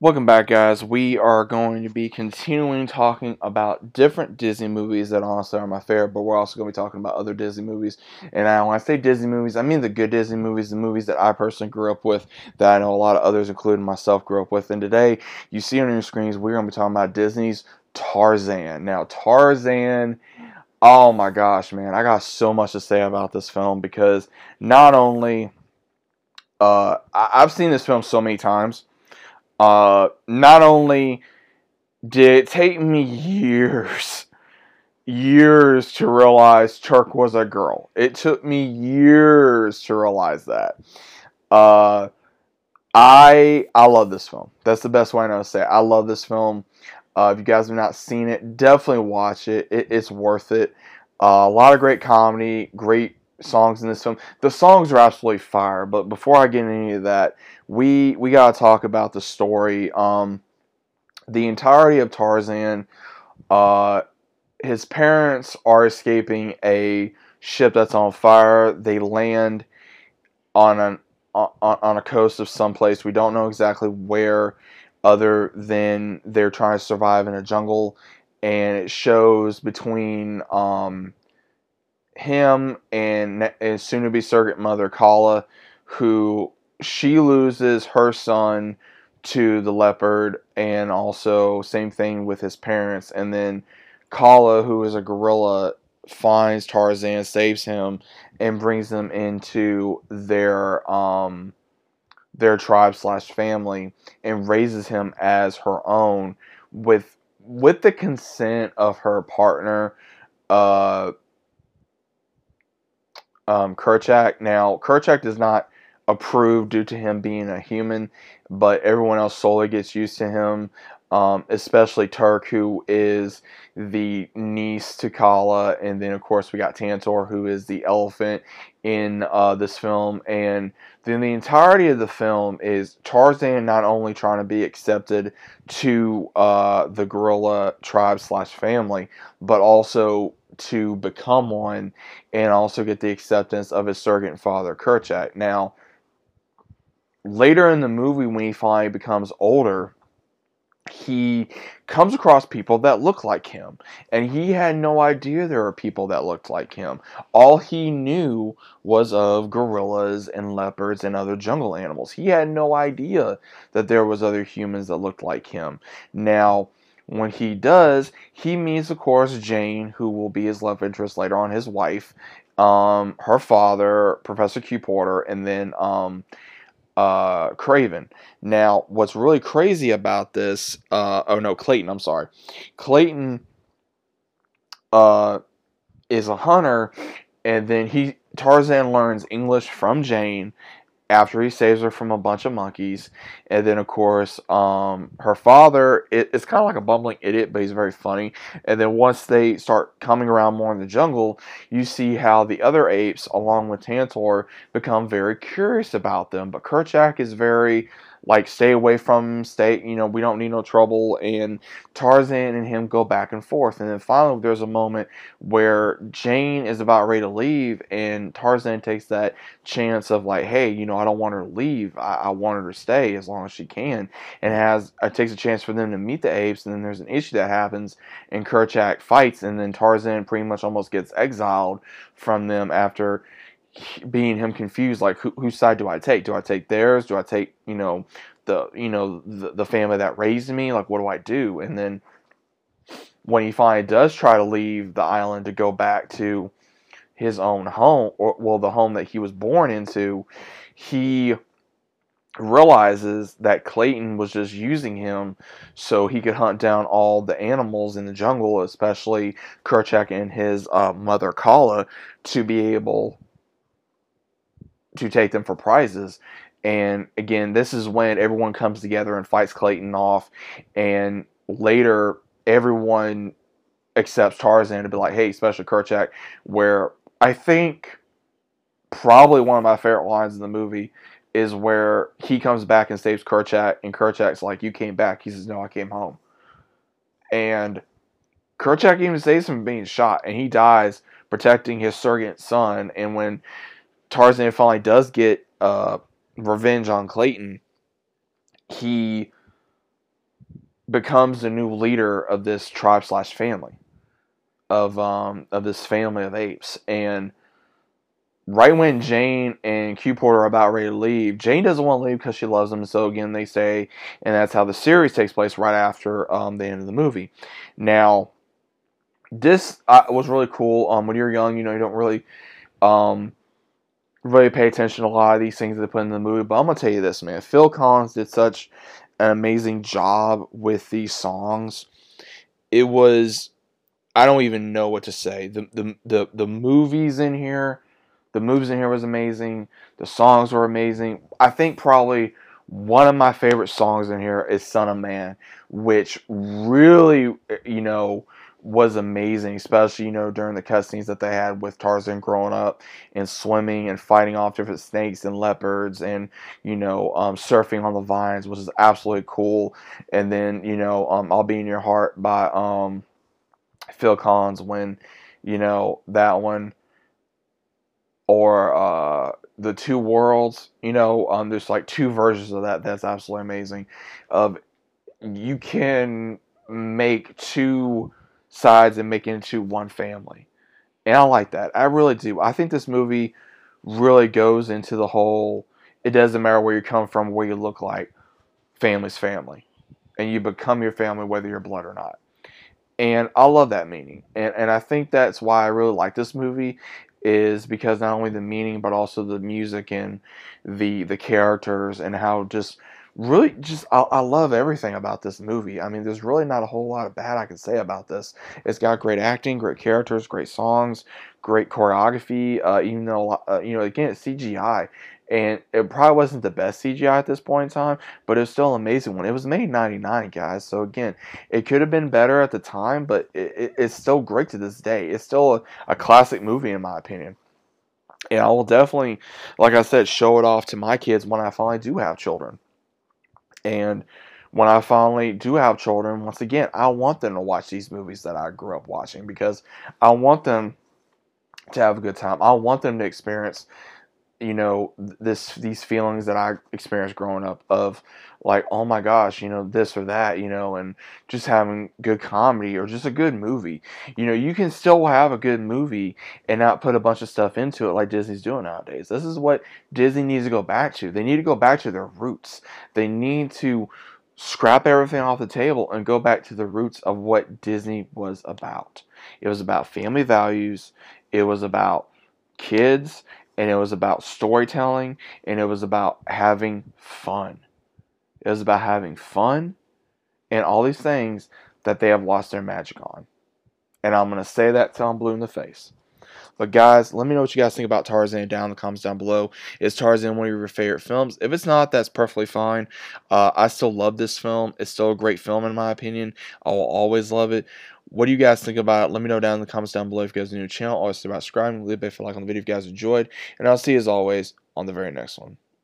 Welcome back, guys. We are going to be continuing talking about different Disney movies that honestly are my favorite, but we're also going to be talking about other Disney movies. And now, when I say Disney movies, I mean the good Disney movies, the movies that I personally grew up with, that I know a lot of others, including myself, grew up with. And today, you see on your screens, we're going to be talking about Disney's Tarzan. Now, Tarzan. Oh my gosh, man. I got so much to say about this film because not only. Uh, I've seen this film so many times uh, not only did it take me years, years to realize Terk was a girl. It took me years to realize that. Uh, I I love this film. That's the best way I know to say it. I love this film. Uh, if you guys have not seen it, definitely watch it. it it's worth it. Uh, a lot of great comedy, great songs in this film. The songs are absolutely fire. But before I get into any of that, we we gotta talk about the story. Um, the entirety of Tarzan. Uh, his parents are escaping a ship that's on fire. They land on an on, on a coast of someplace. We don't know exactly where, other than they're trying to survive in a jungle. And it shows between um, him and, and soon to be surrogate mother Kala, who she loses her son to the leopard, and also same thing with his parents. And then Kala, who is a gorilla, finds Tarzan, saves him, and brings them into their um their tribe slash family, and raises him as her own with with the consent of her partner. Uh, um, Kerchak. Now, Kerchak does not approve due to him being a human, but everyone else slowly gets used to him, um, especially Terk, who is the niece to Kala, and then of course we got Tantor, who is the elephant in uh, this film, and then the entirety of the film is Tarzan not only trying to be accepted to uh, the gorilla tribe slash family, but also to become one and also get the acceptance of his surrogate father, Kerchak. Now, later in the movie, when he finally becomes older, he comes across people that look like him and he had no idea there were people that looked like him. All he knew was of gorillas and leopards and other jungle animals. He had no idea that there was other humans that looked like him. Now when he does, he meets, of course, Jane, who will be his love interest later on, his wife, um, her father, Professor Q Porter, and then um, uh, Kraven. Now, what's really crazy about this, uh, oh no, Clayton, I'm sorry. Clayton uh, is a hunter, and then he Tarzan learns English from Jane, after he saves her from a bunch of monkeys. And then, of course, um, her father it, it's kind of like a bumbling idiot, but he's very funny. And then once they start coming around more in the jungle, you see how the other apes, along with Tantor, become very curious about them. But Kerchak is very like stay away from stay, you know, we don't need no trouble. And Tarzan and him go back and forth. And then finally, there's a moment where Jane is about ready to leave, and Tarzan takes that chance of like, hey, you know, I don't want her to leave. I, I want her to stay as long as she can. And has it takes a chance for them to meet the apes. And then there's an issue that happens, and Kerchak fights, and then Tarzan pretty much almost gets exiled from them after being him confused like who, whose side do i take? Do i take theirs? Do i take you know the you know the, the family that raised me? Like what do i do? And then when he finally does try to leave the island to go back to his own home or well the home that he was born into he realizes that Clayton was just using him so he could hunt down all the animals in the jungle, especially Kerchak and his uh, mother Kala, to be able to take them for prizes. And again, this is when everyone comes together and fights Clayton off. And later, everyone accepts Tarzan to be like, hey, especially Kerchak, where I think probably one of my favorite lines in the movie is where he comes back and saves Kerchak, and Kerchak's like, You came back. He says, No, I came home. And Kerchak even saves him from being shot, and he dies protecting his surrogate son. And when Tarzan finally does get uh, revenge on Clayton, he becomes the new leader of this tribe slash family of um of this family of apes and right when Jane and Q Porter are about ready to leave, Jane doesn't want to leave because she loves him. So again, they say, and that's how the series takes place right after um, the end of the movie. Now, this uh, was really cool. Um, when you're young, you know, you don't really, um, really pay attention to a lot of these things that they put in the movie. But I'm gonna tell you this, man. Phil Collins did such an amazing job with these songs. It was, I don't even know what to say. The the the, the movies in here the moves in here was amazing. The songs were amazing. I think probably one of my favorite songs in here is Son of Man, which really, you know, was amazing, especially, you know, during the cutscenes that they had with Tarzan growing up and swimming and fighting off different snakes and leopards and, you know, um, surfing on the vines, which is absolutely cool. And then, you know, um, I'll Be in Your Heart by um, Phil Collins when, you know, that one or uh, the two worlds. You know, um, there's like two versions of that. That's absolutely amazing. Of you can make two sides and make it into one family, and I like that. I really do. I think this movie really goes into the whole. It doesn't matter where you come from, where you look like. Family's family, and you become your family whether you're blood or not and I love that meaning, and and I think that's why I really like this movie is because not only the meaning but also the music and the the characters and how just really just I, I, love everything about this movie. I mean, there's really not a whole lot of bad I can say about this. It's got great acting, great characters, great songs, great choreography. Uh, even though uh, you know again it's CGI, and it probably wasn't the best CGI at this point in time, but it was still an amazing one. It was made in '99, guys. So again, it could have been better at the time, but it, it, it's still great to this day. It's still a, a classic movie in my opinion. And I will definitely, like I said, show it off to my kids when I finally do have children. And when I finally do have children, once again, I want them to watch these movies that I grew up watching because I want them to have a good time. I want them to experience you know this these feelings that I experienced growing up of like oh my gosh you know this or that you know and just having good comedy or just a good movie. You know you can still have a good movie and not put a bunch of stuff into it like Disney's doing nowadays. This is what Disney needs to go back to. They need to go back to their roots. They need to scrap everything off the table and go back to the roots of what Disney was about. It was about family values. It was about kids and it was about storytelling and it was about having fun. It was about having fun and all these things that they have lost their magic on. And I'm going to say that till I'm blue in the face. But guys, let me know what you guys think about Tarzan down in the comments down below. Is Tarzan one of your favorite films? If it's not, that's perfectly fine. Uh, I still love this film. It's still a great film in my opinion. I will always love it. What do you guys think about it? Let me know down in the comments down below if you guys are new to the channel. Always about subscribing, leave a like on the video if you guys enjoyed. And I'll see you as always on the very next one.